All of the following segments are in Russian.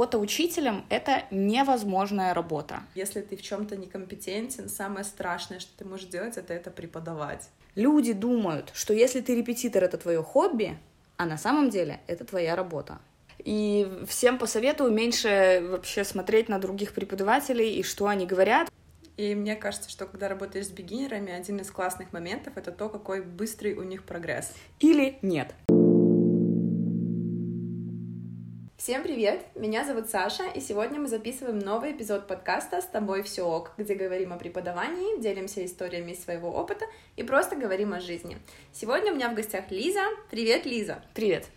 работа учителем — это невозможная работа. Если ты в чем-то некомпетентен, самое страшное, что ты можешь делать, это это преподавать. Люди думают, что если ты репетитор, это твое хобби, а на самом деле это твоя работа. И всем посоветую меньше вообще смотреть на других преподавателей и что они говорят. И мне кажется, что когда работаешь с бигинерами, один из классных моментов — это то, какой быстрый у них прогресс. Или нет. Всем привет! Меня зовут Саша, и сегодня мы записываем новый эпизод подкаста «С тобой все ок», где говорим о преподавании, делимся историями из своего опыта и просто говорим о жизни. Сегодня у меня в гостях Лиза. Привет, Лиза! Привет!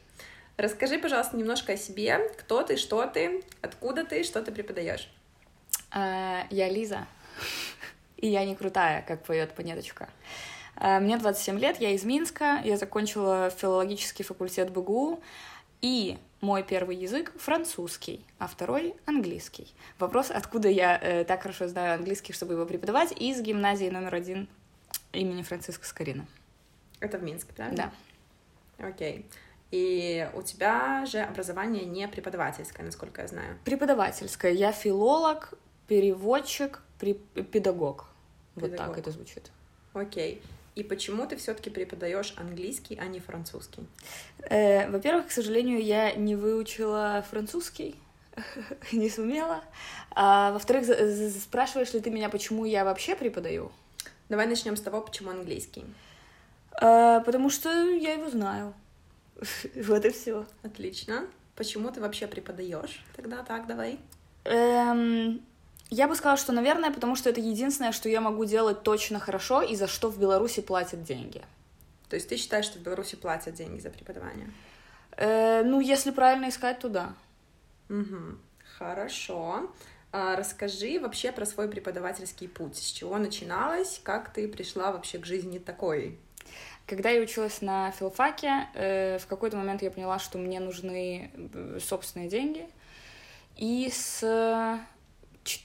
Расскажи, пожалуйста, немножко о себе. Кто ты, что ты, откуда ты, что ты преподаешь? А, я Лиза, и я не крутая, как поет Понеточка. А, мне 27 лет, я из Минска, я закончила филологический факультет БГУ, и мой первый язык французский, а второй английский. Вопрос, откуда я э, так хорошо знаю английский, чтобы его преподавать, из гимназии номер один имени Франциска Скорина. Это в Минске, правильно? Да. Окей. И у тебя же образование не преподавательское, насколько я знаю. Преподавательское. Я филолог, переводчик, педагог. Вот Педагог. так это звучит. Окей. И почему ты все-таки преподаешь английский, а не французский? Э, во-первых, к сожалению, я не выучила французский, не сумела. А, во-вторых, спрашиваешь ли ты меня, почему я вообще преподаю? Давай начнем с того, почему английский. А, потому что я его знаю. Вот и все. Отлично. Почему ты вообще преподаешь? Тогда так, давай. Эм, я бы сказала, что, наверное, потому что это единственное, что я могу делать точно хорошо и за что в Беларуси платят деньги. То есть ты считаешь, что в Беларуси платят деньги за преподавание? Э, ну, если правильно искать, то да. Угу. Хорошо. А, расскажи вообще про свой преподавательский путь. С чего начиналось? Как ты пришла вообще к жизни такой? Когда я училась на филфаке, э, в какой-то момент я поняла, что мне нужны э, собственные деньги. И с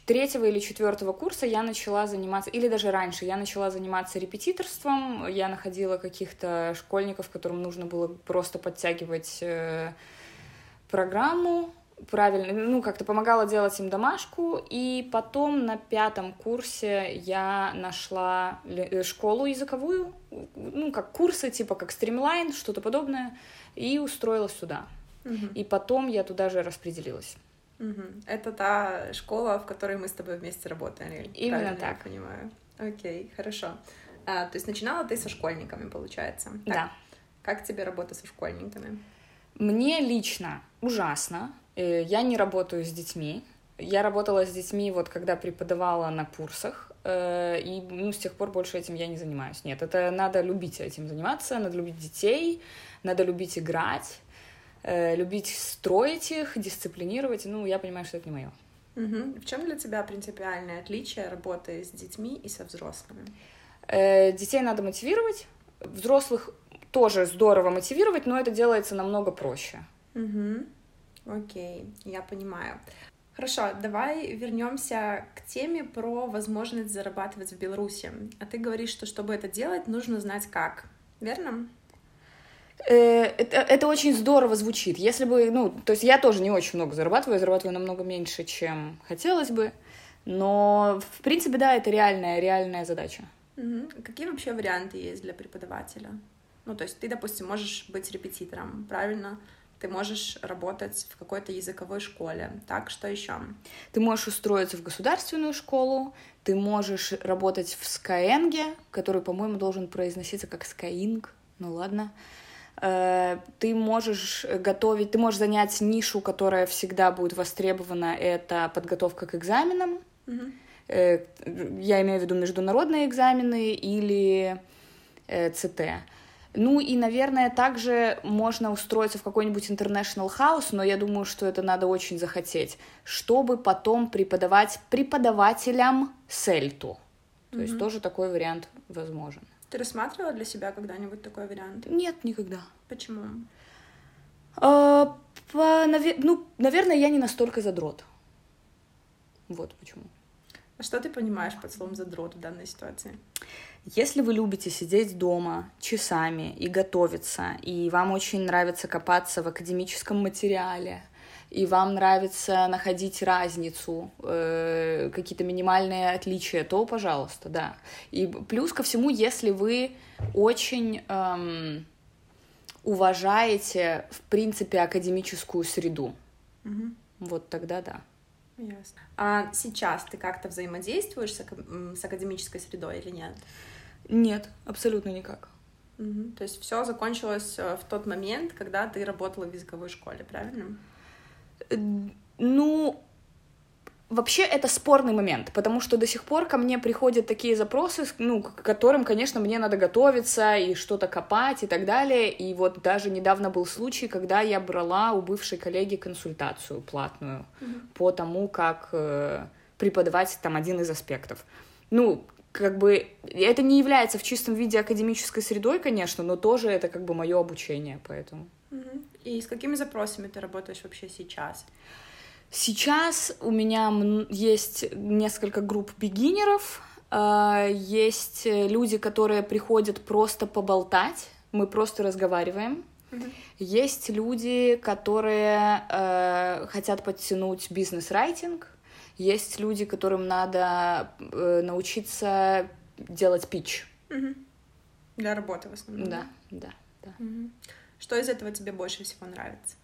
третьего или четвертого курса я начала заниматься, или даже раньше, я начала заниматься репетиторством. Я находила каких-то школьников, которым нужно было просто подтягивать э, программу правильно, ну, как-то помогала делать им домашку, и потом на пятом курсе я нашла э, школу языковую, ну, как курсы, типа как стримлайн, что-то подобное, и устроилась сюда. Мгм. И потом я туда же распределилась. Мгм. Это та школа, в которой мы с тобой вместе работали. Именно правильно я так. понимаю. Окей, хорошо. А, то есть начинала ты со школьниками, получается? Так? Да. Как тебе работа со школьниками? Мне лично ужасно. Э, Я не работаю с детьми. Я работала с детьми, вот когда преподавала на курсах, э, и ну, с тех пор больше этим я не занимаюсь. Нет, это надо любить этим заниматься, надо любить детей, надо любить играть, э, любить строить их, дисциплинировать. Ну, я понимаю, что это не мое. Мгм. В чем для тебя принципиальное отличие работы с детьми и со взрослыми? Э, Детей надо мотивировать, взрослых тоже здорово мотивировать, но это делается намного проще. Угу. Окей, я понимаю. Хорошо, давай вернемся к теме про возможность зарабатывать в Беларуси. А ты говоришь, что чтобы это делать, нужно знать как. Верно? Э, Это, это очень здорово звучит. Если бы, ну, то есть я тоже не очень много зарабатываю, я зарабатываю намного меньше, чем хотелось бы, но, в принципе, да, это реальная, реальная задача. Мгм. Какие вообще варианты есть для преподавателя? Ну, то есть ты, допустим, можешь быть репетитором, правильно? Ты можешь работать в какой-то языковой школе. Так, что еще? Ты можешь устроиться в государственную школу, ты можешь работать в Skyeng, который, по-моему, должен произноситься как Skyeng, ну ладно. Ты можешь готовить, ты можешь занять нишу, которая всегда будет востребована, это подготовка к экзаменам. Э, я имею в виду международные экзамены или э, ЦТ. Ну и, наверное, также можно устроиться в какой-нибудь international house, но я думаю, что это надо очень захотеть, чтобы потом преподавать преподавателям сельту. То есть Мгм. тоже такой вариант возможен. Ты рассматривала для себя когда-нибудь такой вариант? Нет, никогда. Почему? А, по- наве- ну, наверное, я не настолько задрот. Вот почему. А что ты понимаешь под словом задрот в данной ситуации? Если вы любите сидеть дома часами и готовиться, и вам очень нравится копаться в академическом материале, и вам нравится находить разницу, э, какие-то минимальные отличия, то, пожалуйста, да. И плюс ко всему, если вы очень эм, уважаете, в принципе, академическую среду, Угу. вот тогда да. Ясно. А сейчас ты как-то взаимодействуешь с, с академической средой или нет? Нет, абсолютно никак. Мгм. То есть все закончилось э, в тот момент, когда ты работала в языковой школе, правильно? Ну, вообще это спорный момент, потому что до сих пор ко мне приходят такие запросы, ну, к которым, конечно, мне надо готовиться и что-то копать и так далее. И вот даже недавно был случай, когда я брала у бывшей коллеги консультацию платную по тому, как э, преподавать там один из аспектов. Ну, как бы это не является в чистом виде академической средой, конечно, но тоже это как бы мое обучение, поэтому. И с какими запросами ты работаешь вообще сейчас? Сейчас у меня есть несколько групп бигинеров, э, есть э, люди, которые приходят просто поболтать, мы просто разговариваем. Мгм. Есть люди, которые э, хотят подтянуть бизнес-райтинг, есть люди, которым надо э, научиться делать пич. Мгм. Для работы в основном. Да, да, да. Мгм. Что из этого тебе больше всего нравится?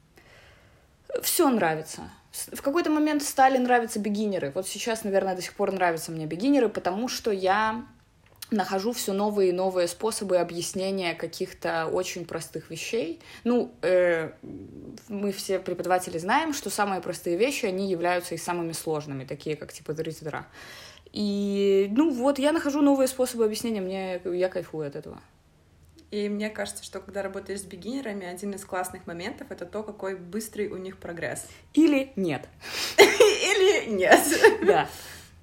Все нравится. В какой-то момент стали нравиться бигинеры. Вот сейчас, наверное, до сих пор нравятся мне бигинеры, потому что я нахожу все новые и новые способы объяснения каких-то очень простых вещей. Ну, э, мы все преподаватели знаем, что самые простые вещи, они являются и самыми сложными, такие как типа дры И, ну, вот, я нахожу новые способы объяснения, мне, я кайфую от этого. И мне кажется, что когда работаешь с бигинерами, один из классных моментов — это то, какой быстрый у них прогресс. Или нет. Или нет. Да.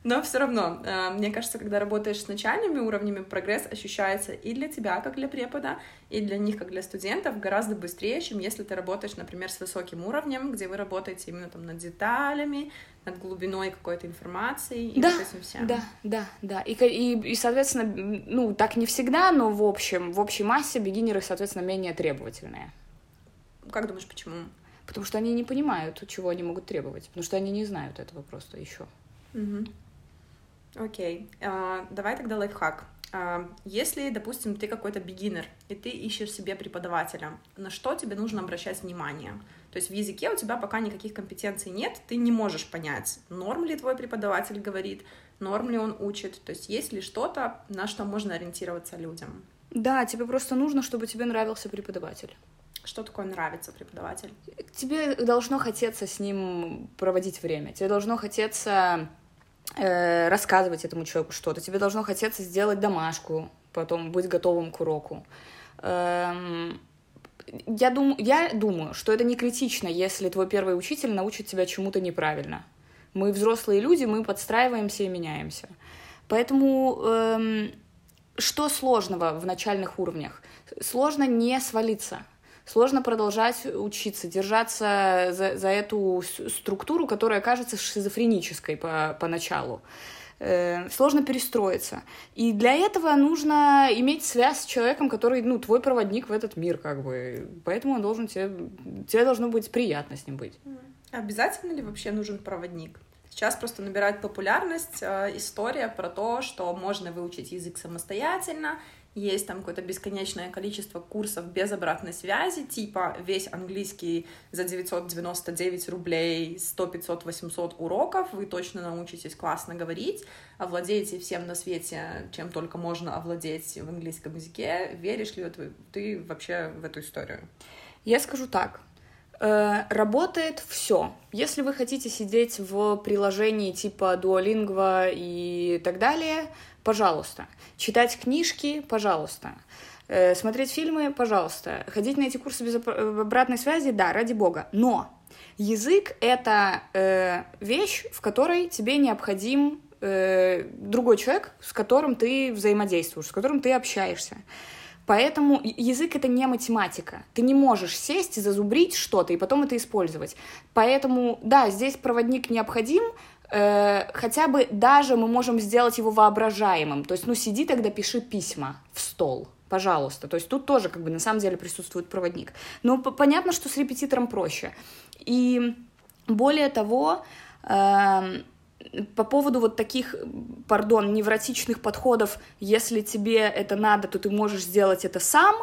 Но все равно, э, мне кажется, когда работаешь с начальными уровнями, прогресс ощущается и для тебя, как для препода, и для них, как для студентов, гораздо быстрее, чем если ты работаешь, например, с высоким уровнем, где вы работаете именно там над деталями, над глубиной какой-то информации и Да, вот этим всем. Да, да, да. И, и, и, соответственно, ну, так не всегда, но в общем, в общей массе бигинеры, соответственно, менее требовательные. Как думаешь, почему? Потому что они не понимают, чего они могут требовать. Потому что они не знают этого просто еще. Мгм. Окей, А, давай тогда лайфхак. А, Если, допустим, ты какой-то бигинер, и ты ищешь себе преподавателя, на что тебе нужно обращать внимание? То есть в языке у тебя пока никаких компетенций нет, ты не можешь понять, норм ли твой преподаватель говорит, норм ли он учит, то есть есть ли что-то, на что можно ориентироваться людям. Да, тебе просто нужно, чтобы тебе нравился преподаватель. Что такое нравится преподаватель? Тебе должно хотеться с ним проводить время. Тебе должно хотеться э, рассказывать этому человеку что-то. Тебе должно хотеться сделать домашку, потом быть готовым к уроку. Эм, я, дум, я думаю, что это не критично, если твой первый учитель научит тебя чему-то неправильно. Мы взрослые люди, мы подстраиваемся и меняемся. Поэтому эм, что сложного в начальных уровнях? Сложно не свалиться. Сложно продолжать учиться, держаться за, за эту структуру, которая кажется шизофренической по, поначалу. Э, сложно перестроиться. И для этого нужно иметь связь с человеком, который, ну, твой проводник в этот мир, как бы. Поэтому он должен тебе, тебе должно быть приятно с ним быть. Обязательно ли вообще нужен проводник? Сейчас просто набирает популярность э, история про то, что можно выучить язык самостоятельно, есть там какое-то бесконечное количество курсов без обратной связи, типа весь английский за 999 рублей, 100, 500, 800 уроков, вы точно научитесь классно говорить, овладеете всем на свете, чем только можно овладеть в английском языке. Веришь ли ты, вообще в эту историю? Я скажу так. Э, Работает все. Если вы хотите сидеть в приложении типа Duolingo и так далее, пожалуйста. Читать книжки, пожалуйста. Э, Смотреть фильмы, пожалуйста. Ходить на эти курсы без оп- обратной связи, да, ради бога. Но язык — это э, вещь, в которой тебе необходим э, другой человек, с которым ты взаимодействуешь, с которым ты общаешься. Поэтому язык это не математика. Ты не можешь сесть и зазубрить что-то и потом это использовать. Поэтому, да, здесь проводник необходим, э, хотя бы даже мы можем сделать его воображаемым. То есть, ну, сиди тогда, пиши письма в стол, пожалуйста. То есть тут тоже как бы на самом деле присутствует проводник. Но понятно, что с репетитором проще. И Более того, э, по поводу вот таких, пардон, невротичных подходов, если тебе это надо, то ты можешь сделать это сам,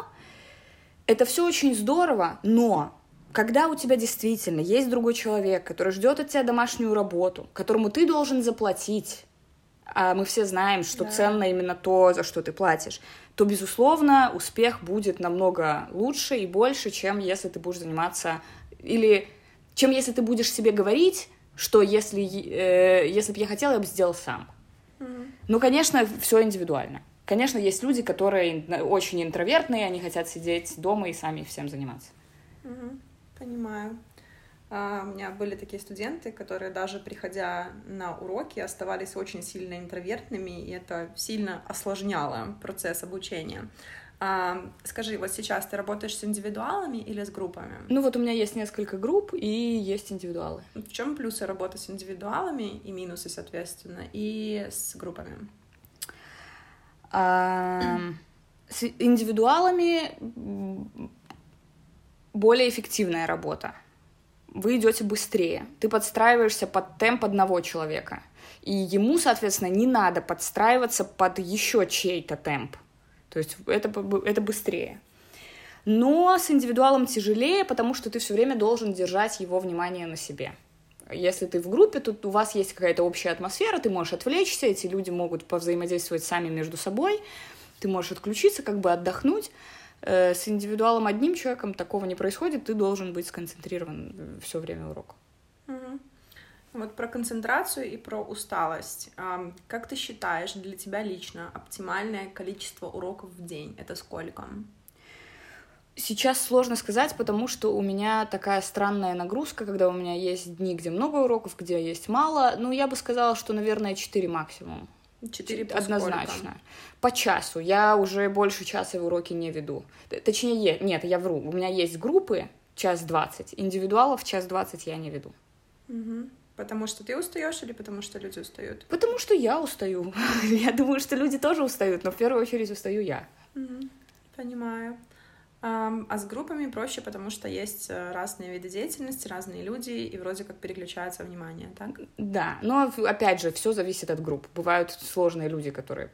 это все очень здорово, но когда у тебя действительно есть другой человек, который ждет от тебя домашнюю работу, которому ты должен заплатить, а мы все знаем, что да. ценно именно то, за что ты платишь, то, безусловно, успех будет намного лучше и больше, чем если ты будешь заниматься или чем если ты будешь себе говорить, что если, э, если бы я хотела, я бы сделал сам. Mm-hmm. Ну, конечно, все индивидуально. Конечно, есть люди, которые очень интровертные, они хотят сидеть дома и сами всем заниматься. Mm-hmm. Понимаю. Uh, у меня были такие студенты, которые даже приходя на уроки оставались очень сильно интровертными, и это сильно осложняло процесс обучения. А, скажи, вот сейчас ты работаешь с индивидуалами или с группами? Ну вот у меня есть несколько групп и есть индивидуалы. В чем плюсы работы с индивидуалами и минусы, соответственно, и с группами? А, с индивидуалами более эффективная работа. Вы идете быстрее. Ты подстраиваешься под темп одного человека. И ему, соответственно, не надо подстраиваться под еще чей-то темп. То есть это, это быстрее. Но с индивидуалом тяжелее, потому что ты все время должен держать его внимание на себе. Если ты в группе, тут у вас есть какая-то общая атмосфера, ты можешь отвлечься, эти люди могут повзаимодействовать сами между собой, ты можешь отключиться, как бы отдохнуть. Э, с индивидуалом одним человеком такого не происходит, ты должен быть сконцентрирован все время урока. Угу. Вот про концентрацию и про усталость. Как ты считаешь, для тебя лично оптимальное количество уроков в день это сколько? Сейчас сложно сказать, потому что у меня такая странная нагрузка, когда у меня есть дни, где много уроков, где есть мало. Ну, я бы сказала, что, наверное, 4 максимум. 4 по Однозначно. Сколько? По часу. Я уже больше часа в уроки не веду. Точнее, нет, я вру. У меня есть группы час двадцать. Индивидуалов час двадцать я не веду. Угу. Потому что ты устаешь или потому что люди устают? Потому что я устаю. я думаю, что люди тоже устают, но в первую очередь устаю я. Понимаю. А с группами проще, потому что есть э, разные виды деятельности, разные люди, и вроде как переключается внимание, так? Да, но опять же, все зависит от групп. Бывают сложные люди, которые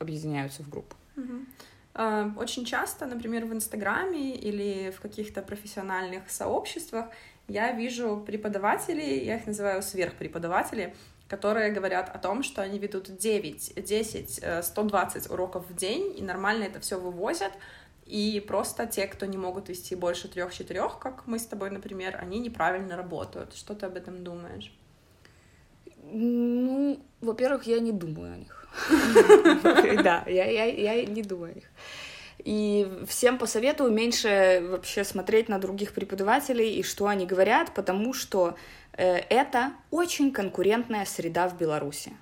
объединяются в группу. Угу. Очень часто, например, в Инстаграме или в каких-то профессиональных сообществах я вижу преподавателей, я их называю сверхпреподаватели, которые говорят о том, что они ведут 9, 10, 120 уроков в день, и нормально это все вывозят, и просто те, кто не могут вести больше трех-четырех, как мы с тобой, например, они неправильно работают. Что ты об этом думаешь? Ну, во-первых, я не думаю о них. Да, я не думаю о них. И всем посоветую меньше вообще смотреть на других преподавателей и что они говорят, потому что э, это очень конкурентная среда в Беларуси.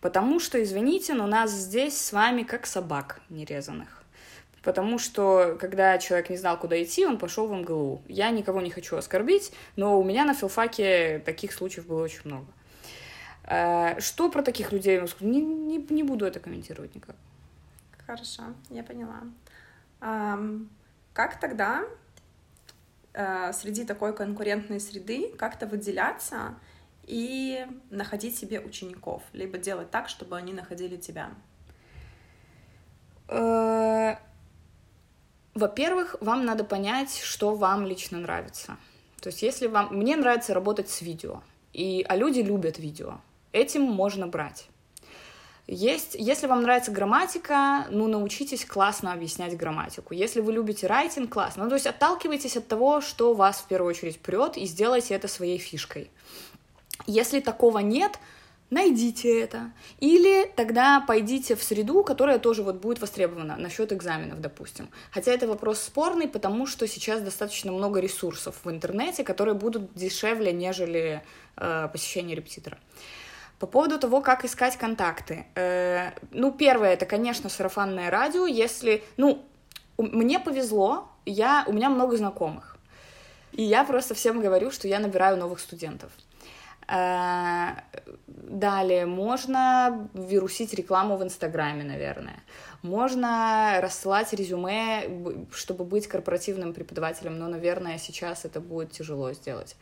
Потому что, извините, но нас здесь с вами как собак нерезанных. Потому что, когда человек не знал, куда идти, он пошел в МГЛУ. Я никого не хочу оскорбить, но у меня на филфаке таких случаев было очень много. Э, что про таких людей? Не, не, не буду это комментировать никак. Хорошо, я поняла. Как тогда э, среди такой конкурентной среды как-то выделяться и находить себе учеников, либо делать так, чтобы они находили тебя? Во-первых, вам надо понять, что вам лично нравится. То есть, если вам... Мне нравится работать с видео, и... а люди любят видео. Этим можно брать. Есть, если вам нравится грамматика, ну, научитесь классно объяснять грамматику. Если вы любите райтинг, классно. Ну, то есть отталкивайтесь от того, что вас в первую очередь прет, и сделайте это своей фишкой. Если такого нет, найдите это. Или тогда пойдите в среду, которая тоже вот будет востребована насчет экзаменов, допустим. Хотя это вопрос спорный, потому что сейчас достаточно много ресурсов в интернете, которые будут дешевле, нежели э, посещение репетитора. По поводу того, как искать контакты. Э, ну, первое, это, конечно, сарафанное радио. Если, ну, мне повезло, я, у меня много знакомых. И я просто всем говорю, что я набираю новых студентов. Э, далее, можно вирусить рекламу в Инстаграме, наверное. Можно рассылать резюме, чтобы быть корпоративным преподавателем, но, наверное, сейчас это будет тяжело сделать.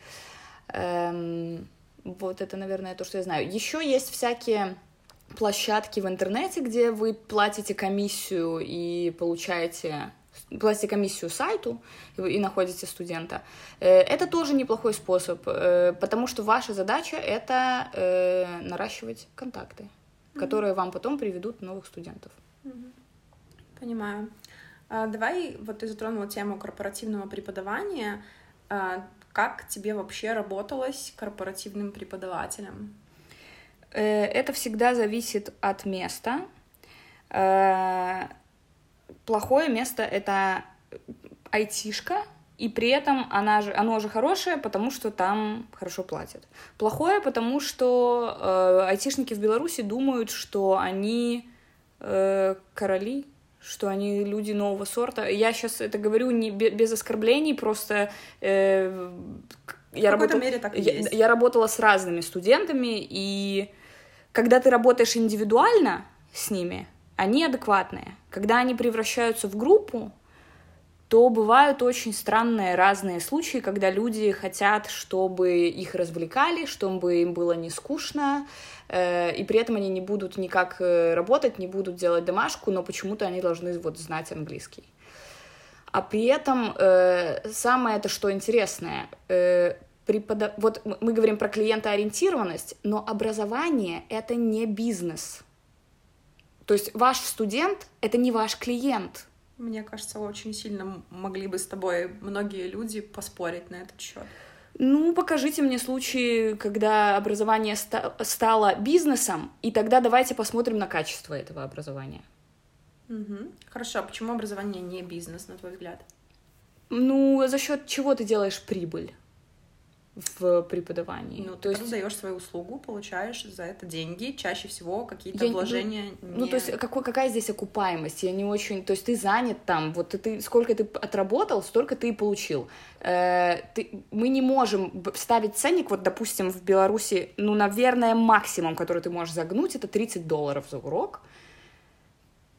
Эм, вот это, наверное, то, что я знаю. Еще есть всякие площадки в интернете, где вы платите комиссию и получаете платите комиссию сайту и, находите студента. Э, это тоже неплохой способ, э, потому что ваша задача это э, наращивать контакты, mm-hmm. которые вам потом приведут новых студентов. Mm-hmm. Понимаю. А, давай, вот ты затронула тему корпоративного преподавания. А, как тебе вообще работалось корпоративным преподавателем? Это всегда зависит от места плохое место — это айтишка, и при этом она же, оно же хорошее, потому что там хорошо платят. Плохое, потому что э, айтишники в Беларуси думают, что они э, короли, что они люди нового сорта. Я сейчас это говорю не без оскорблений, просто э, я, работала, мере так я, есть. я работала с разными студентами, и когда ты работаешь индивидуально с ними, они адекватные. Когда они превращаются в группу, то бывают очень странные разные случаи, когда люди хотят, чтобы их развлекали, чтобы им было не скучно, э, и при этом они не будут никак э, работать, не будут делать домашку, но почему-то они должны вот знать английский. А при этом э, самое это что интересное, э, преподав... вот мы говорим про клиентоориентированность, но образование это не бизнес. То есть ваш студент — это не ваш клиент. Мне кажется, очень сильно могли бы с тобой многие люди поспорить на этот счет. Ну, покажите мне случаи, когда образование ста- стало бизнесом, и тогда давайте посмотрим на качество этого образования. Угу. Хорошо, а почему образование не бизнес, на твой взгляд? Ну, за счет чего ты делаешь прибыль? В преподавании. Ну, то есть даешь свою услугу, получаешь за это деньги, чаще всего какие-то я, вложения. Ну, не... ну, то есть какой, какая здесь окупаемость? Я не очень, то есть ты занят там, вот ты сколько ты отработал, столько ты и получил. Э, ты, мы не можем ставить ценник, вот, допустим, в Беларуси, ну, наверное, максимум, который ты можешь загнуть, это 30 долларов за урок.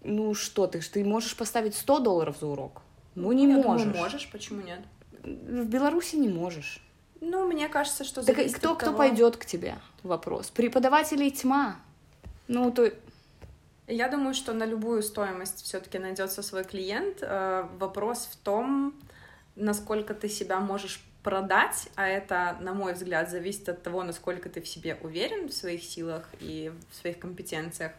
Ну что ты, ты можешь поставить 100 долларов за урок? Ну, не я можешь. Думаю, можешь, почему нет? В Беларуси не можешь. Ну, мне кажется, что так кто, кто того... пойдет к тебе? Вопрос. Преподавателей тьма. Ну, то... Я думаю, что на любую стоимость все-таки найдется свой клиент. Э, вопрос в том, насколько ты себя можешь продать, а это, на мой взгляд, зависит от того, насколько ты в себе уверен в своих силах и в своих компетенциях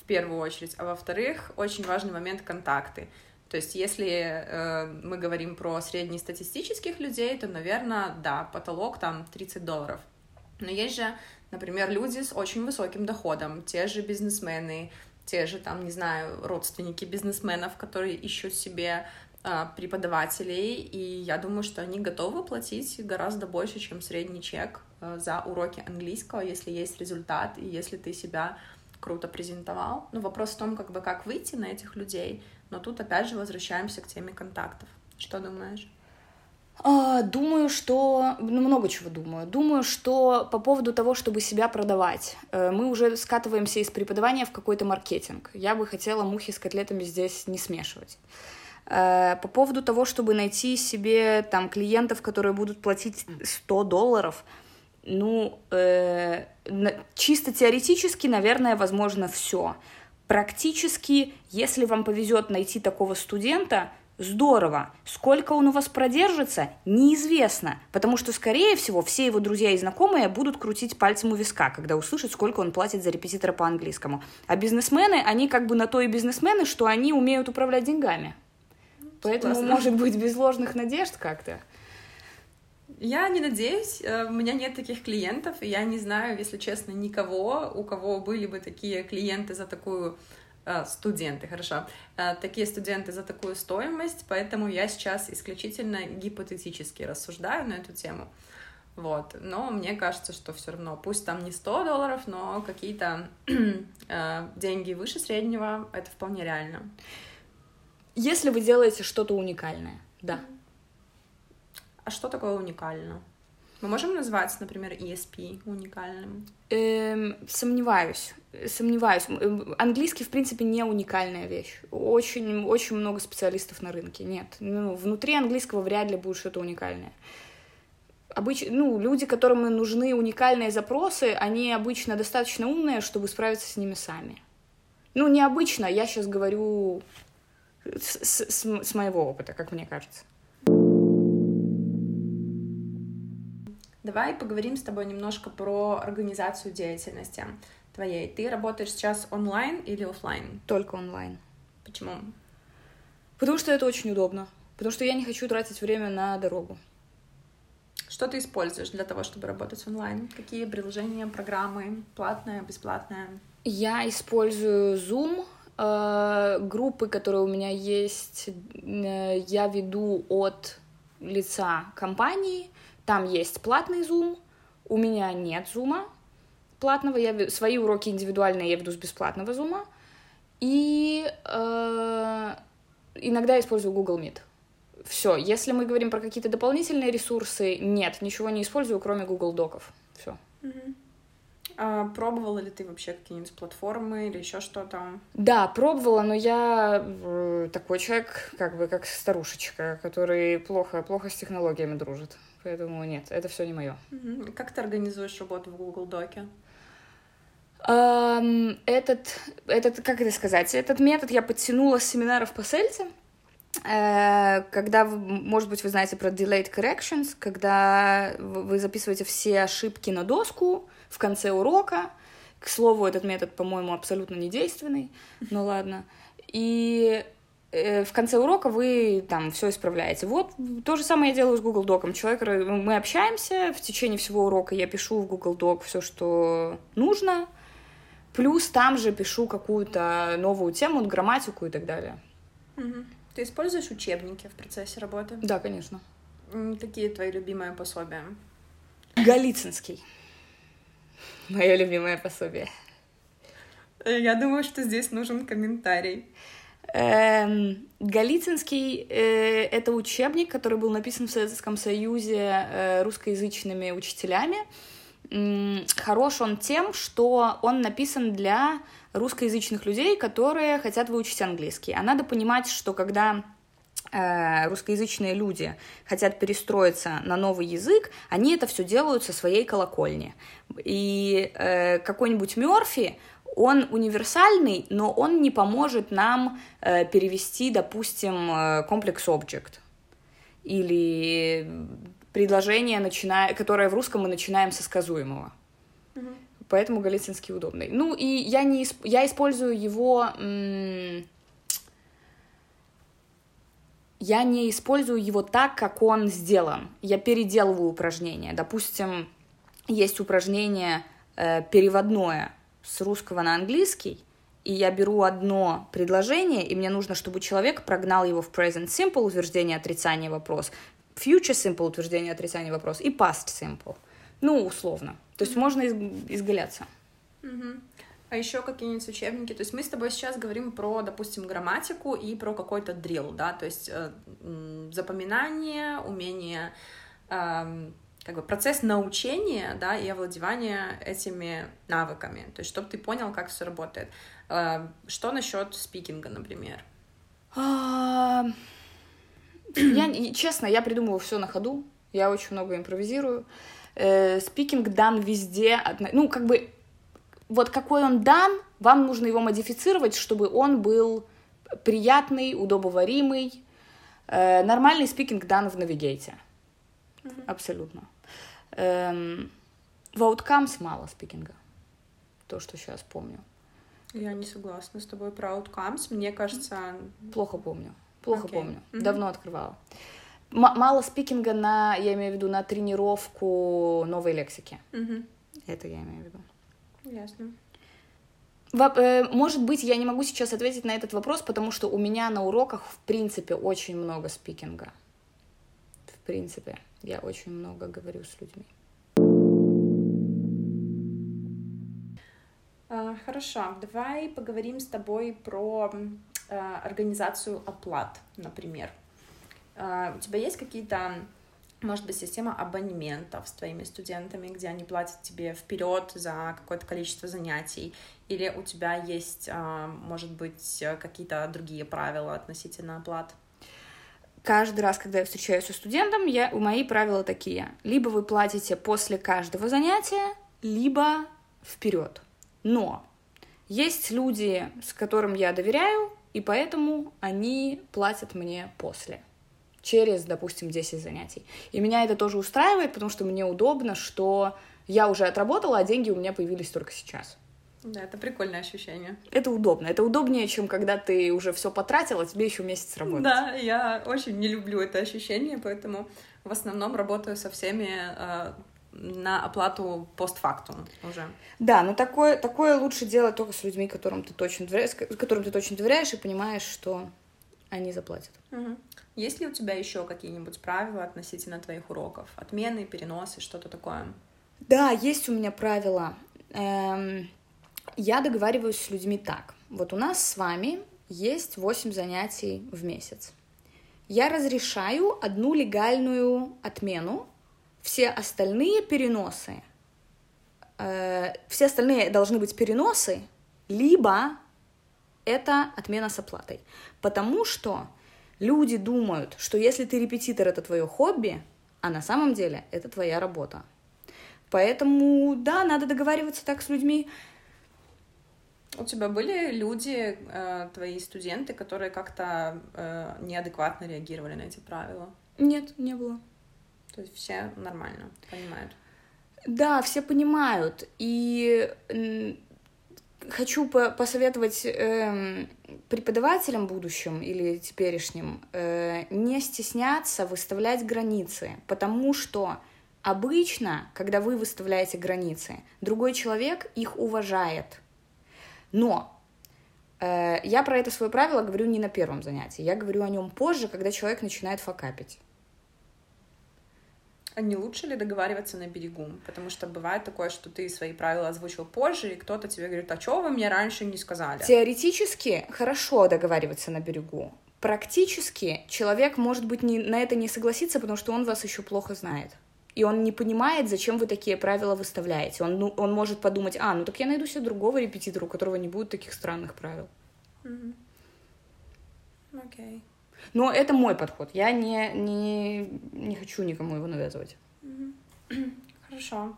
в первую очередь, а во-вторых, очень важный момент контакты. То есть, если э, мы говорим про среднестатистических людей, то, наверное, да, потолок там 30 долларов. Но есть же, например, люди с очень высоким доходом, те же бизнесмены, те же, там, не знаю, родственники бизнесменов, которые ищут себе э, преподавателей, и я думаю, что они готовы платить гораздо больше, чем средний чек э, за уроки английского, если есть результат, и если ты себя круто презентовал. Но вопрос в том, как бы, как выйти на этих людей — но тут опять же возвращаемся к теме контактов. Что думаешь? А, думаю, что... Ну, много чего думаю. Думаю, что по поводу того, чтобы себя продавать, э, мы уже скатываемся из преподавания в какой-то маркетинг. Я бы хотела мухи с котлетами здесь не смешивать. Э, по поводу того, чтобы найти себе там клиентов, которые будут платить 100 долларов, ну, э, чисто теоретически, наверное, возможно все. Практически, если вам повезет найти такого студента, здорово. Сколько он у вас продержится, неизвестно, потому что, скорее всего, все его друзья и знакомые будут крутить пальцем у виска, когда услышат, сколько он платит за репетитора по английскому. А бизнесмены, они как бы на то и бизнесмены, что они умеют управлять деньгами. Поэтому, Классно. может быть, без ложных надежд как-то. Я не надеюсь, э, у меня нет таких клиентов, и я не знаю, если честно, никого, у кого были бы такие клиенты за такую э, студенты, хорошо, э, такие студенты за такую стоимость, поэтому я сейчас исключительно гипотетически рассуждаю на эту тему. Вот. Но мне кажется, что все равно, пусть там не 100 долларов, но какие-то деньги выше среднего, это вполне реально. Если вы делаете что-то уникальное, да. А что такое уникально? Мы можем назвать, например, ESP уникальным? Эм, сомневаюсь. Сомневаюсь. Эм, английский, в принципе, не уникальная вещь. Очень, очень много специалистов на рынке. Нет. Ну, внутри английского вряд ли будет что-то уникальное. обыч... ну, люди, которым нужны уникальные запросы, они обычно достаточно умные, чтобы справиться с ними сами. Ну, необычно, я сейчас говорю с, с, с моего опыта, как мне кажется. Давай поговорим с тобой немножко про организацию деятельности твоей. Ты работаешь сейчас онлайн или офлайн? Только онлайн. Почему? Потому что это очень удобно. Потому что я не хочу тратить время на дорогу. Что ты используешь для того, чтобы работать онлайн? Какие приложения, программы, платное, бесплатное? Я использую Zoom, э, группы, которые у меня есть, э, я веду от лица компании. Там есть платный Zoom, у меня нет Zoom платного, я свои уроки индивидуальные я веду с бесплатного Zoom. И э, иногда использую Google Meet. Все. Если мы говорим про какие-то дополнительные ресурсы, нет, ничего не использую, кроме Google Доков. Все. Угу. А, пробовала ли ты вообще какие-нибудь платформы или еще что-то? Да, пробовала, но я э, такой человек, как бы как старушечка, который плохо, плохо с технологиями дружит. Поэтому нет, это все не мое. Угу. Как ты организуешь работу в Google Доке? Этот, этот, как это сказать, этот метод я подтянула с семинаров по сельце, э, когда, может быть, вы знаете про delayed corrections, когда вы записываете все ошибки на доску в конце урока. К слову, этот метод, по-моему, абсолютно недейственный, но ладно. И в конце урока вы там все исправляете. Вот то же самое я делаю с Google Doc. Человек, мы общаемся в течение всего урока, я пишу в Google Doc все, что нужно, Плюс там же пишу какую-то новую тему, грамматику и так далее. Угу. Ты используешь учебники в процессе работы? Да, конечно. Какие твои любимые пособия? Голицынский. Мое любимое пособие. Э, я думаю, что здесь нужен комментарий. Эм, Голицынский э, — это учебник, который был написан в Советском Союзе э, русскоязычными учителями хорош он тем, что он написан для русскоязычных людей, которые хотят выучить английский. А надо понимать, что когда э, русскоязычные люди хотят перестроиться на новый язык, они это все делают со своей колокольни. И какой-нибудь Мерфи, он универсальный, но он не поможет нам э, перевести, допустим, э, комплекс object или предложение, начиная, которое в русском мы начинаем со сказуемого. Угу. Поэтому галицинский удобный. Ну, и я, не, я использую его... я не использую его так, как он сделан. Я переделываю упражнение. Допустим, есть упражнение э, переводное с русского на английский, и я беру одно предложение, и мне нужно, чтобы человек прогнал его в present simple, утверждение, отрицание, вопрос, future simple утверждение, отрицание, вопрос и past simple. Ну, условно. То есть mm-hmm. можно из, изгаляться. Mm-hmm. А еще какие-нибудь учебники? То есть мы с тобой сейчас говорим про, допустим, грамматику и про какой-то drill, да, то есть э, запоминание, умение, э, как бы процесс научения, да, и овладевания этими навыками, то есть чтобы ты понял, как все работает. Э, что насчет спикинга, например? А, я, честно, я придумываю все на ходу. Я очень много импровизирую. Э, спикинг дан везде. Ну, как бы, вот какой он дан, вам нужно его модифицировать, чтобы он был приятный, удобоваримый. Э, нормальный спикинг дан в навигейте. Абсолютно. Эм, в Outcomes мало спикинга. То, что сейчас помню. Я не согласна с тобой про Outcomes. Мне кажется... Плохо помню. Плохо okay. помню. Mm-hmm. Давно открывала. М- мало спикинга на, я имею в виду, на тренировку новой лексики. Mm-hmm. Это я имею в виду. Ясно. Э, может быть, я не могу сейчас ответить на этот вопрос, потому что у меня на уроках, в принципе, очень много спикинга. Принципе, я очень много говорю с людьми. А, хорошо, давай поговорим с тобой про Э, организацию оплат, например. Э, у тебя есть какие-то, может быть, система абонементов с твоими студентами, где они платят тебе вперед за какое-то количество занятий? Или у тебя есть, может быть, какие-то другие правила относительно оплат? Каждый раз, когда я встречаюсь со студентом, я, у мои правила такие. Либо вы платите после каждого занятия, либо вперед. Но есть люди, с которым я доверяю, и поэтому они платят мне после через, допустим, 10 занятий. И меня это тоже устраивает, потому что мне удобно, что я уже отработала, а деньги у меня появились только сейчас. Да, это прикольное ощущение. Это удобно. Это удобнее, чем когда ты уже все потратила, тебе еще месяц работать. Да, я очень не люблю это ощущение, поэтому в основном работаю со всеми э, на оплату постфактум уже. Да, но такое, такое лучше делать только с людьми, которым ты точно доверяешь, которым ты точно доверяешь и понимаешь, что они заплатят. Угу. Есть ли у тебя еще какие-нибудь правила относительно твоих уроков? Отмены, переносы, что-то такое? Да, есть у меня правила. Эм, я договариваюсь с людьми так. Вот у нас с вами есть 8 занятий в месяц. Я разрешаю одну легальную отмену, все остальные переносы, э, все остальные должны быть переносы, либо это отмена с оплатой. Потому что люди думают, что если ты репетитор, это твое хобби, а на самом деле это твоя работа. Поэтому, да, надо договариваться так с людьми. У тебя были люди, э, твои студенты, которые как-то э, неадекватно реагировали на эти правила? Нет, не было. То есть все нормально понимают? Да, все понимают. И хочу по посоветовать э, преподавателям будущим или теперешним э, не стесняться выставлять границы, потому что обычно, когда вы выставляете границы, другой человек их уважает. Но э, я про это свое правило говорю не на первом занятии, я говорю о нем позже, когда человек начинает факапить. А не лучше ли договариваться на берегу? Потому что бывает такое, что ты свои правила озвучил позже, и кто-то тебе говорит, а что вы мне раньше не сказали? Теоретически хорошо договариваться на берегу. Практически человек, может быть, не, на это не согласится, потому что он вас еще плохо знает. И он не понимает, зачем вы такие правила выставляете. Он, ну, он может подумать, а, ну так я найду себе другого репетитора, у которого не будет таких странных правил. Окей. Mm-hmm. Okay. Но это мой подход. Я не, не, не хочу никому его навязывать. Хорошо.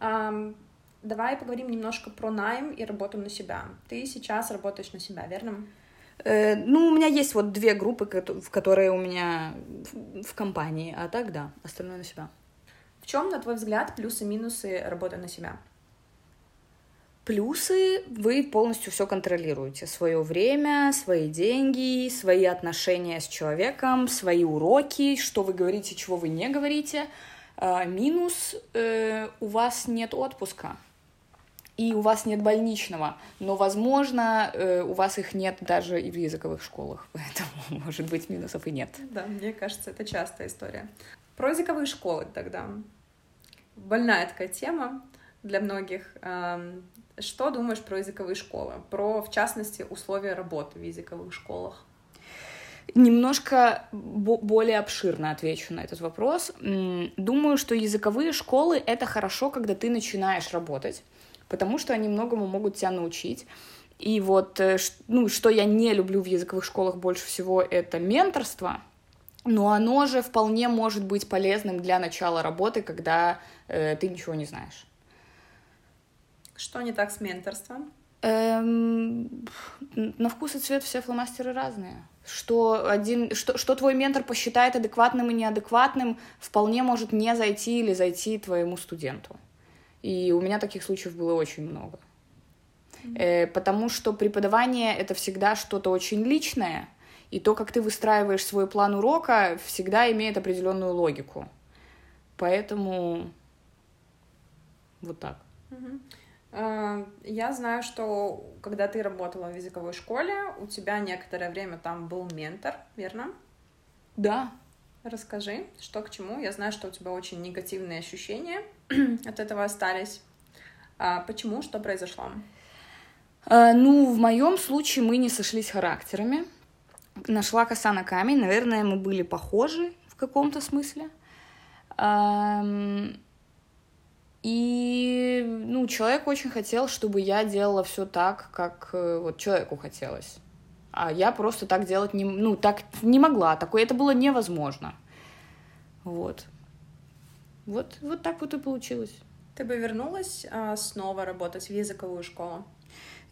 Um, давай поговорим немножко про найм и работу на себя. Ты сейчас работаешь на себя, верно? Э, ну, у меня есть вот две группы, в которые у меня в компании, а так да, остальное на себя. Чем, на твой взгляд, плюсы-минусы работы на себя? Плюсы вы полностью все контролируете. Свое время, свои деньги, свои отношения с человеком, свои уроки, что вы говорите, чего вы не говорите. А, минус э, у вас нет отпуска. И у вас нет больничного, но, возможно, э, у вас их нет даже и в языковых школах, поэтому, может быть, минусов и нет. Да, мне кажется, это частая история. Про языковые школы тогда. Больная такая тема для многих. Что думаешь про языковые школы? Про, в частности, условия работы в языковых школах? Немножко более обширно отвечу на этот вопрос. Думаю, что языковые школы — это хорошо, когда ты начинаешь работать, потому что они многому могут тебя научить. И вот, э, ну, что я не люблю в языковых школах больше всего, это менторство, но оно же вполне может быть полезным для начала работы, когда э, ты ничего не знаешь. Что не так с менторством? Эм, на вкус и цвет все фломастеры разные. Что, один, что, что твой ментор посчитает адекватным и неадекватным, вполне может не зайти или зайти твоему студенту. И у меня таких случаев было очень много. Mm-hmm. Э, потому что преподавание это всегда что-то очень личное, и то, как ты выстраиваешь свой план урока, всегда имеет определенную логику. Поэтому вот так. Э, я знаю, что когда ты работала в языковой школе, у тебя некоторое время там был ментор, верно? Да. Расскажи, что к чему. Я знаю, что у тебя очень негативные ощущения от этого остались. А почему? Что произошло? А, ну, в моем случае мы не сошлись характерами. Нашла коса на камень. Наверное, мы были похожи в каком-то смысле. И, ну, человек очень хотел, чтобы я делала все так, как э, вот человеку хотелось. А я просто так делать не, ну, так не могла. Такое это было невозможно. Вот. Вот, вот так вот и получилось. Ты бы вернулась а, снова работать в языковую школу?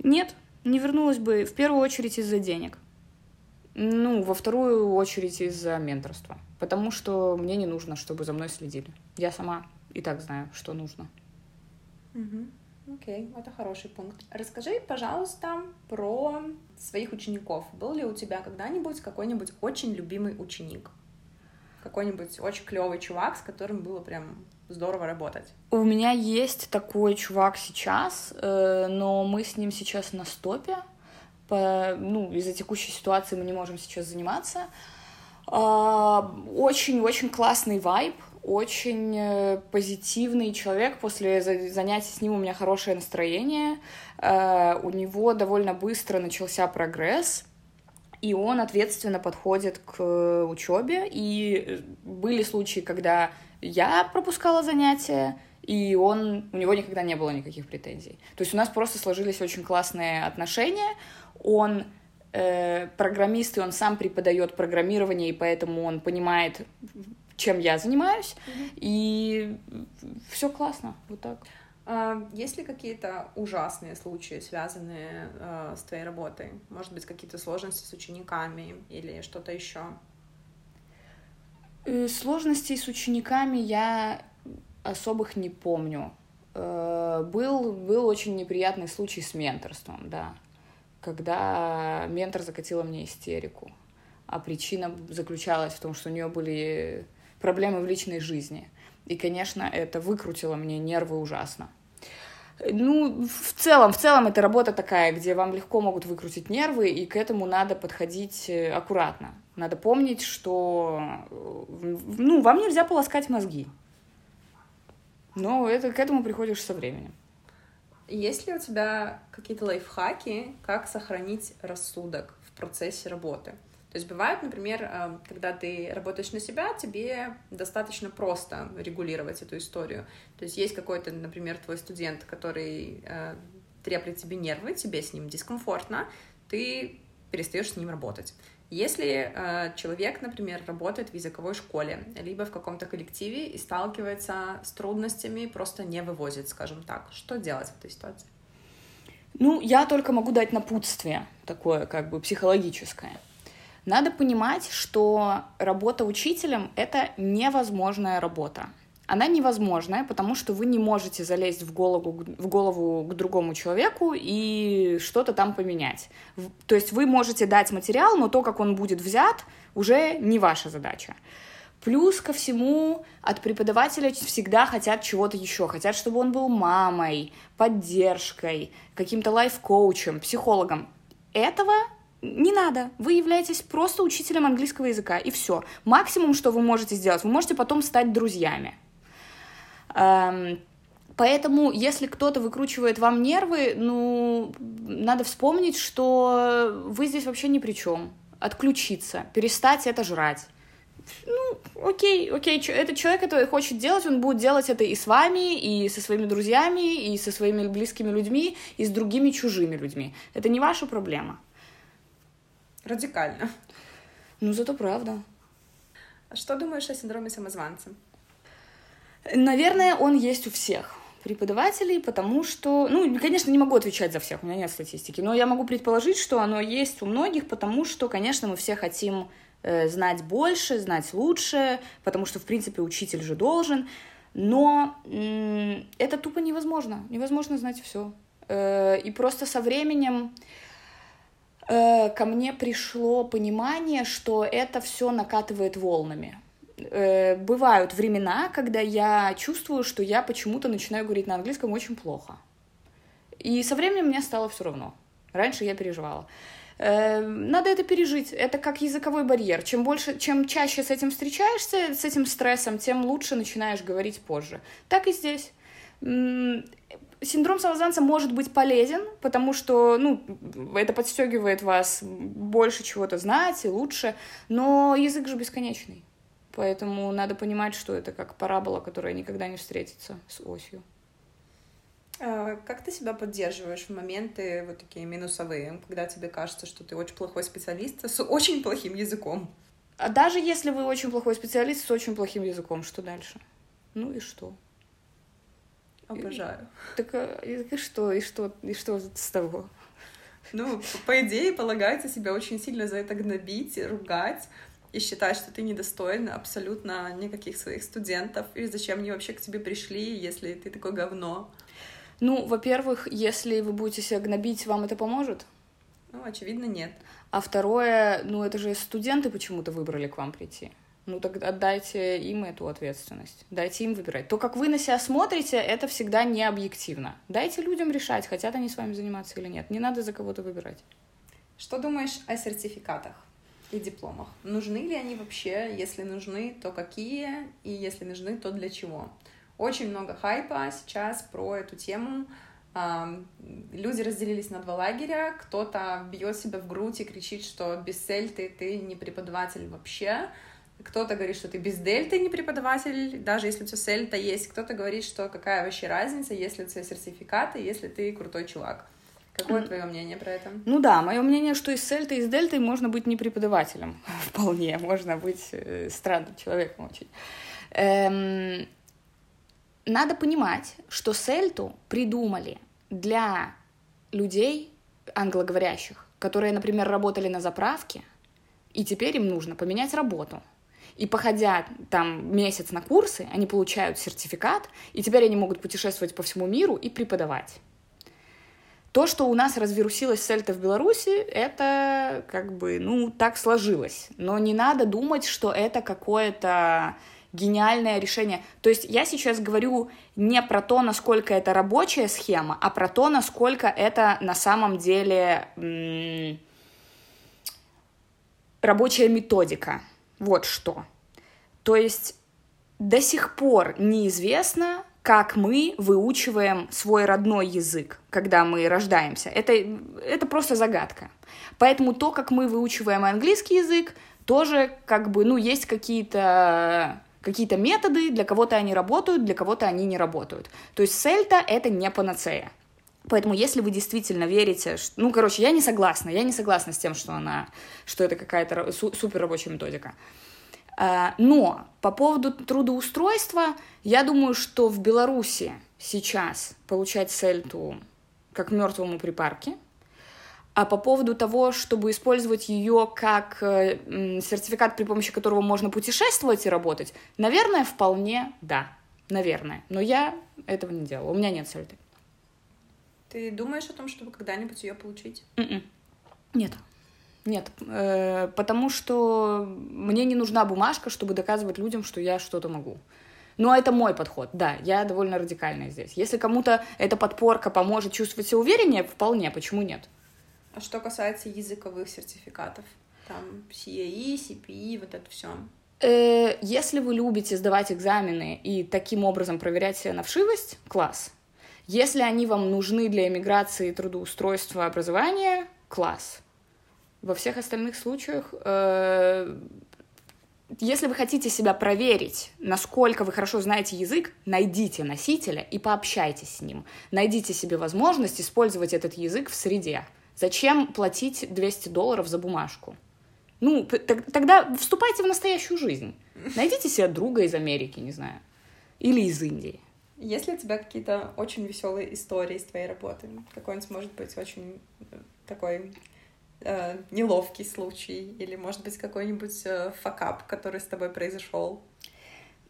Нет, не вернулась бы в первую очередь из-за денег. Ну, во вторую очередь из-за менторства. Потому что мне не нужно, чтобы за мной следили. Я сама и так знаю, что нужно. Угу. Окей, это хороший пункт. Расскажи, пожалуйста, про своих учеников. Был ли у тебя когда-нибудь какой-нибудь очень любимый ученик? Какой-нибудь очень клевый чувак, с которым было прям здорово работать? У меня есть такой чувак сейчас, э, но мы с ним сейчас на стопе. По, ну, из-за текущей ситуации мы не можем сейчас заниматься. Очень-очень классный вайб, очень э, позитивный человек. После занятий с ним у меня хорошее настроение. Э, у него довольно быстро начался прогресс, и он ответственно подходит к учебе. И были случаи, когда я пропускала занятия, и он, у него никогда не было никаких претензий. То есть у нас просто сложились очень классные отношения. Он э, программист, и он сам преподает программирование, и поэтому он понимает, чем я занимаюсь, mm-hmm. и все классно, вот так. А, есть ли какие-то ужасные случаи, связанные э, с твоей работой? Может быть, какие-то сложности с учениками или что-то еще? Э, сложностей с учениками я особых не помню. Э, был, был очень неприятный случай с менторством, да, когда ментор закатила мне истерику. А причина заключалась в том, что у нее были проблемы в личной жизни. И, конечно, это выкрутило мне нервы ужасно. Ну, в целом, в целом это работа такая, где вам легко могут выкрутить нервы, и к этому надо подходить э, аккуратно. Надо помнить, что э, ну, вам нельзя полоскать мозги. Но это, к этому приходишь со временем. Есть ли у тебя какие-то лайфхаки, как сохранить рассудок в процессе работы? То есть бывает, например, э, когда ты работаешь на себя, тебе достаточно просто регулировать эту историю. То есть есть какой-то, например, твой студент, который э, треплет тебе нервы, тебе с ним дискомфортно, ты перестаешь с ним работать. Если э, человек, например, работает в языковой школе, либо в каком-то коллективе и сталкивается с трудностями, просто не вывозит, скажем так, что делать в этой ситуации? Ну, я только могу дать напутствие такое, как бы психологическое. Надо понимать, что работа учителем — это невозможная работа она невозможная, потому что вы не можете залезть в голову, в голову к другому человеку и что-то там поменять. То есть вы можете дать материал, но то, как он будет взят, уже не ваша задача. Плюс ко всему от преподавателя всегда хотят чего-то еще. Хотят, чтобы он был мамой, поддержкой, каким-то лайф-коучем, психологом. Этого не надо. Вы являетесь просто учителем английского языка, и все. Максимум, что вы можете сделать, вы можете потом стать друзьями. Эм, поэтому, если кто-то выкручивает вам нервы, ну, надо вспомнить, что вы здесь вообще ни при чем. Отключиться, перестать это жрать. Ну, окей, окей, этот человек это хочет делать, он будет делать это и с вами, и со своими друзьями, и со своими близкими людьми, и с другими чужими людьми. Это не ваша проблема. Радикально. Ну, зато правда. А что думаешь о синдроме самозванца? Наверное, он есть у всех преподавателей, потому что, ну, конечно, не могу отвечать за всех, у меня нет статистики, но я могу предположить, что оно есть у многих, потому что, конечно, мы все хотим э, знать больше, знать лучше, потому что, в принципе, учитель же должен, но э, это тупо невозможно, невозможно знать все. Э, и просто со временем э, ко мне пришло понимание, что это все накатывает волнами э, бывают времена, когда я чувствую, что я почему-то начинаю говорить на английском очень плохо. И со временем мне стало все равно. Раньше я переживала. Э, надо это пережить. Это как языковой барьер. Чем больше, чем чаще с этим встречаешься, с этим стрессом, тем лучше начинаешь говорить позже. Так и здесь. Синдром самозванца может быть полезен, потому что, ну, это подстегивает вас больше чего-то знать и лучше, но язык же бесконечный. Поэтому надо понимать, что это как парабола, которая никогда не встретится с осью. А как ты себя поддерживаешь в моменты вот такие минусовые, когда тебе кажется, что ты очень плохой специалист с очень плохим языком? А даже если вы очень плохой специалист с очень плохим языком, что дальше? Ну и что? Обожаю. Так а, и, и что, и что, и что с того? Ну, по идее, полагается себя очень сильно за это гнобить, ругать и считать, что ты недостоин абсолютно никаких своих студентов, и зачем они вообще к тебе пришли, если ты такое говно. Ну, во-первых, если вы будете себя гнобить, вам это поможет? Ну, очевидно, нет. А второе, ну, это же студенты почему-то выбрали к вам прийти. Ну, так отдайте им эту ответственность. Дайте им выбирать. То, как вы на себя смотрите, это всегда не объективно. Дайте людям решать, хотят они с вами заниматься или нет. Не надо за кого-то выбирать. Что думаешь о сертификатах и дипломах? Нужны ли они вообще? Если нужны, то какие? И если нужны, то для чего? Очень много хайпа сейчас про эту тему. Люди разделились на два лагеря. Кто-то бьет себя в грудь и кричит, что без цельты ты не преподаватель вообще. Кто-то говорит, что ты без дельты не преподаватель, даже если у тебя сельта есть. Кто-то говорит, что какая вообще разница, если у тебя сертификаты, если ты крутой чувак. Какое твое мнение про это? Ну да, мое мнение, что из сельты, и с дельтой можно быть не преподавателем. Вполне, можно быть э, странным человеком очень. Эм, надо понимать, что сельту придумали для людей англоговорящих, которые, например, работали на заправке, и теперь им нужно поменять работу. И походя там месяц на курсы, они получают сертификат, и теперь они могут путешествовать по всему миру и преподавать. То, что у нас развирусилась сельта в Беларуси, это как бы, ну, так сложилось. Но не надо думать, что это какое-то гениальное решение. То есть я сейчас говорю не про то, насколько это рабочая схема, а про то, насколько это на самом деле м- рабочая методика. Вот что. То есть до сих пор неизвестно, как мы выучиваем свой родной язык, когда мы рождаемся. Это, это просто загадка. Поэтому то, как мы выучиваем английский язык, тоже как бы, ну, есть какие-то какие-то методы, для кого-то они работают, для кого-то они не работают. То есть сельта — это не панацея. Поэтому, если вы действительно верите, что... ну, короче, я не согласна, я не согласна с тем, что она, что это какая-то супер рабочая методика. А, но по поводу трудоустройства, я думаю, что в Беларуси сейчас получать сельту как мертвому припарке, а по поводу того, чтобы использовать ее как э, сертификат, при помощи которого можно путешествовать и работать, наверное, вполне да. Наверное. Но я этого не делала. У меня нет сельты. Ты думаешь о том, чтобы когда-нибудь ее получить? Mm-mm. М-м. Нет. Нет, э, потому что мне не нужна бумажка, чтобы доказывать людям, что я что-то могу. Но это мой подход, да, я довольно радикальная здесь. Если кому-то эта подпорка поможет чувствовать себя увереннее, вполне, почему нет? А что касается языковых сертификатов, там CAE, CPE, вот это все. Э, если вы любите сдавать экзамены и таким образом проверять себя на вшивость, класс. Если они вам нужны для иммиграции, трудоустройства, образования, класс. Во всех остальных случаях, э, если вы хотите себя проверить, насколько вы хорошо знаете язык, найдите носителя и пообщайтесь с ним. Найдите себе возможность использовать этот язык в среде. Зачем платить 200 долларов за бумажку? Ну, тогда вступайте в настоящую жизнь. Найдите себе друга из Америки, не знаю. Или из Индии. Есть ли у тебя какие-то очень веселые истории из твоей работы? Какой-нибудь, может быть, очень такой э, неловкий случай? Или, может быть, какой-нибудь э, факап, который с тобой произошел?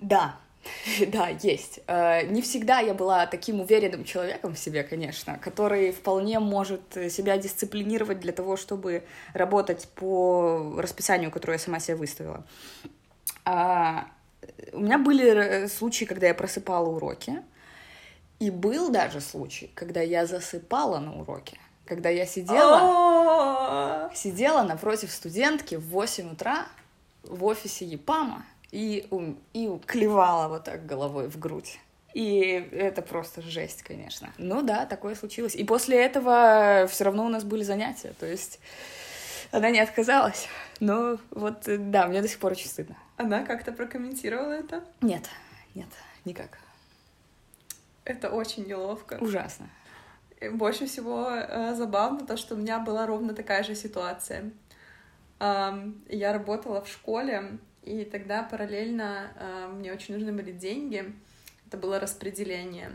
Да, Да, есть. Э, не всегда я была таким уверенным человеком в себе, конечно, который вполне может себя дисциплинировать для того, чтобы работать по расписанию, которое я сама себе выставила. А, у меня были случаи, когда я просыпала уроки, и был даже случай, когда я засыпала на уроке. Когда я сидела, сидела напротив студентки в 8 утра в офисе ЕПАМа, и, и клевала вот так головой в грудь. И это просто жесть, конечно. Ну да, такое случилось. И после этого все равно у нас были занятия. То есть она не отказалась. Но вот да, мне до сих пор очень стыдно. Она как-то прокомментировала это? Нет, нет, никак. Это очень неловко. Ужасно. Больше всего э, забавно то, что у меня была ровно такая же ситуация. Э, я работала в школе, и тогда параллельно э, мне очень нужны были деньги. Это было распределение.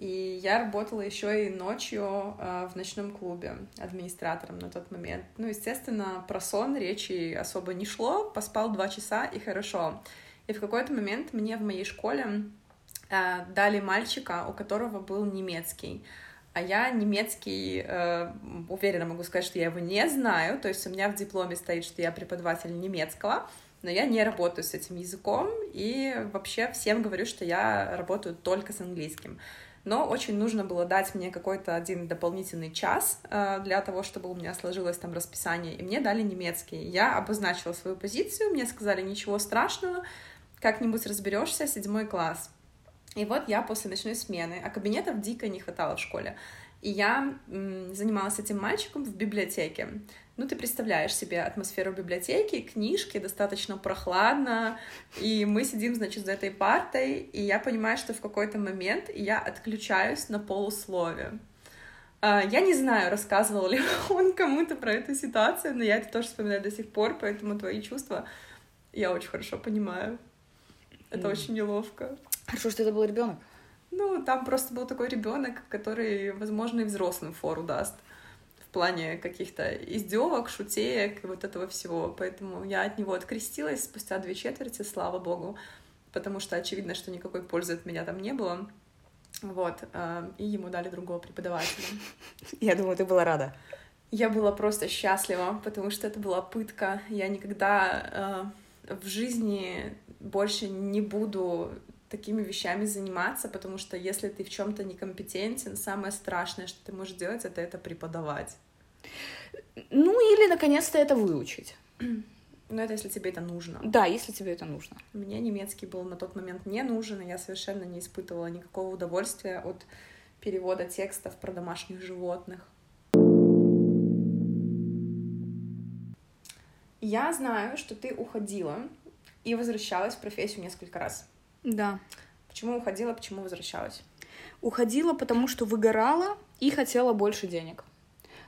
И я работала еще и ночью э, в ночном клубе администратором на тот момент. Ну, естественно, про сон речи особо не шло, поспал два часа и хорошо. И в какой-то момент мне в моей школе э, дали мальчика, у которого был немецкий. А я немецкий, э, уверенно могу сказать, что я его не знаю. То есть у меня в дипломе стоит, что я преподаватель немецкого, но я не работаю с этим языком и вообще всем говорю, что я работаю только с английским. Но очень нужно было дать мне какой-то один дополнительный час э, для того, чтобы у меня сложилось там расписание, и мне дали немецкий. Я обозначила свою позицию, мне сказали, ничего страшного, как-нибудь разберешься, седьмой класс. И вот я после ночной смены, а кабинетов дико не хватало в школе. И я занималась этим мальчиком в библиотеке. Ну, ты представляешь себе атмосферу библиотеки, книжки, достаточно прохладно, и мы сидим, значит, за этой партой, и я понимаю, что в какой-то момент я отключаюсь на полуслове. А, я не знаю, рассказывал ли он кому-то про эту ситуацию, но я это тоже вспоминаю до сих пор, поэтому твои чувства я очень хорошо понимаю. Это mm. очень неловко. Хорошо, что это был ребенок. Ну, там просто был такой ребенок, который, возможно, и взрослым фору даст в плане каких-то издевок, шутеек и вот этого всего. Поэтому я от него открестилась спустя две четверти, слава богу, потому что очевидно, что никакой пользы от меня там не было. Вот, э, и ему дали другого преподавателя. Я думаю, ты была рада. Я была просто счастлива, потому что это была пытка. Я никогда э, в жизни больше не буду такими вещами заниматься, потому что если ты в чем-то некомпетентен, самое страшное, что ты можешь делать, это это преподавать. Ну или наконец-то это выучить. Ну, это если тебе это нужно. Да, если тебе это нужно. Мне немецкий был на тот момент не нужен, и я совершенно не испытывала никакого удовольствия от перевода текстов про домашних животных. Я знаю, что ты уходила и возвращалась в профессию несколько раз. Да. Почему уходила, почему возвращалась? Уходила, потому что выгорала и хотела больше денег.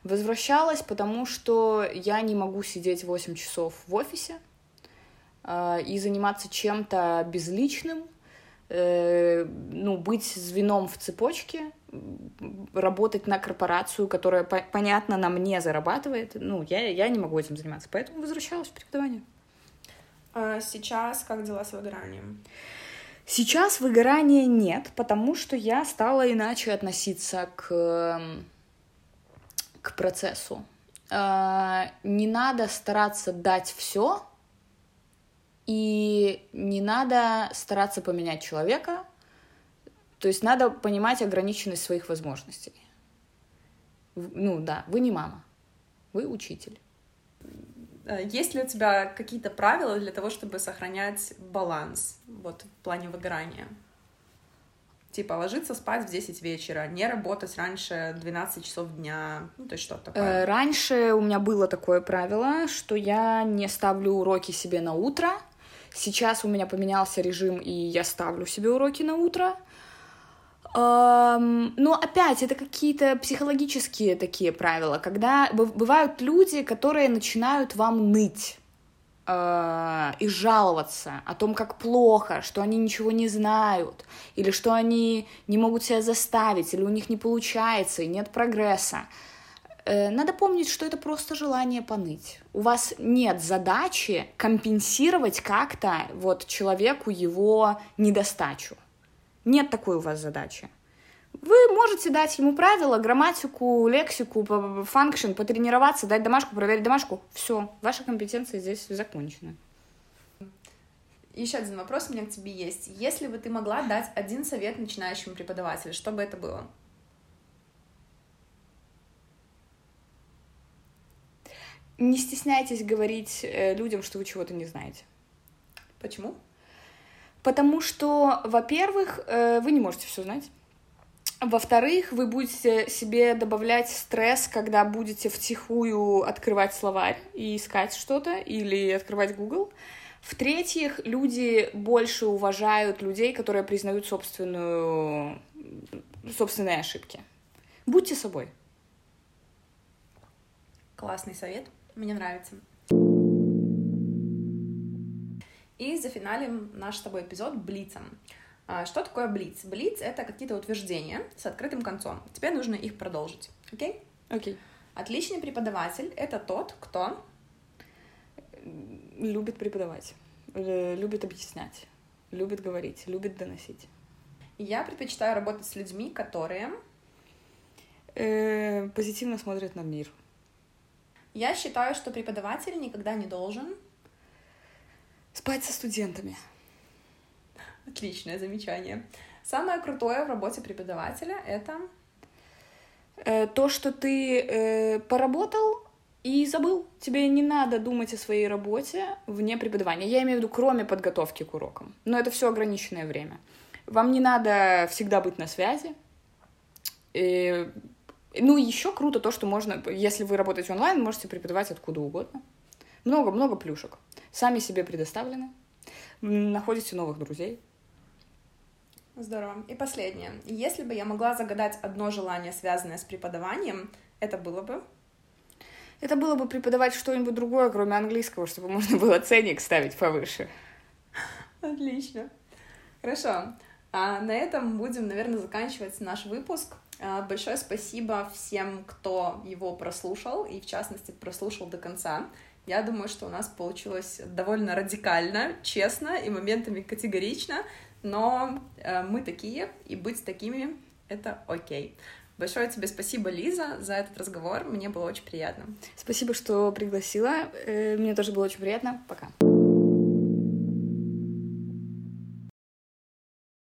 Возвращалась, потому что я не могу сидеть 8 часов в офисе э, и заниматься чем-то безличным, э, ну, быть звеном в цепочке, работать на корпорацию, которая, по понятно, на мне зарабатывает. Ну, я, я не могу этим заниматься, поэтому возвращалась в преподавание. А сейчас как дела с выгоранием? Сейчас выгорания нет, потому что я стала иначе относиться к, эм, к процессу. Э, не надо стараться дать все, и не надо стараться поменять человека, то есть надо понимать ограниченность своих возможностей. Ну да, вы не мама, вы учитель. Э, есть ли у тебя какие-то правила для того, чтобы сохранять баланс вот, в плане выгорания? Типа ложиться спать в 10 вечера, не работать раньше 12 часов дня, ну то есть что такое? Э, раньше у меня было такое правило, что я не ставлю уроки себе на утро. Сейчас у меня поменялся режим, и я ставлю себе уроки на утро. Но опять это какие-то психологические такие правила, когда бывают люди, которые начинают вам ныть э, и жаловаться о том, как плохо, что они ничего не знают, или что они не могут себя заставить, или у них не получается, и нет прогресса. Э, надо помнить, что это просто желание поныть. У вас нет задачи компенсировать как-то вот человеку его недостачу. Нет такой у вас задачи. Вы можете дать ему правила, грамматику, лексику, функшн, потренироваться, дать домашку, проверить домашку. Все, ваша компетенция здесь закончена. Еще один вопрос у меня к тебе есть. Если бы ты могла дать один совет начинающему преподавателю, что бы это было? Не стесняйтесь говорить э, людям, что вы чего-то не знаете. Почему? Потому что, во-первых, э, вы не можете все знать. Во-вторых, вы будете себе добавлять стресс, когда будете втихую открывать словарь и искать что-то, или открывать Google. В-третьих, люди больше уважают людей, которые признают собственную... собственные ошибки. Будьте собой. Классный совет, мне нравится. И зафиналим наш с тобой эпизод блицем. А, что такое блиц? Блиц — это какие-то утверждения с открытым концом. Тебе нужно их продолжить. Окей? Окей. Отличный преподаватель — это тот, кто... Любит преподавать, э, любит объяснять, любит говорить, любит доносить. Я предпочитаю работать с людьми, которые... Э, позитивно смотрят на мир. Я считаю, что преподаватель никогда не должен... Спать со студентами. Отличное замечание. Самое крутое в работе преподавателя — это... Э, то, что ты э, поработал и забыл. Тебе не надо думать о своей работе вне преподавания. Я имею в виду, кроме подготовки к урокам. Но это все ограниченное время. Вам не надо всегда быть на связи. И, ну, еще круто то, что можно, если вы работаете онлайн, можете преподавать откуда угодно. Много-много плюшек. Сами себе предоставлены. Находите новых друзей. Здорово. И последнее. Если бы я могла загадать одно желание, связанное с преподаванием, это было бы? Это было бы преподавать что-нибудь другое, кроме английского, чтобы можно было ценник ставить повыше. Отлично. Хорошо. А на этом будем, наверное, заканчивать наш выпуск. А, большое спасибо всем, кто его прослушал, и в частности прослушал до конца. Я думаю, что у нас получилось довольно радикально, честно и моментами категорично но э, мы такие, и быть такими — это окей. Большое тебе спасибо, Лиза, за этот разговор. Мне было очень приятно. Спасибо, что пригласила. Э, мне тоже было очень приятно. Пока.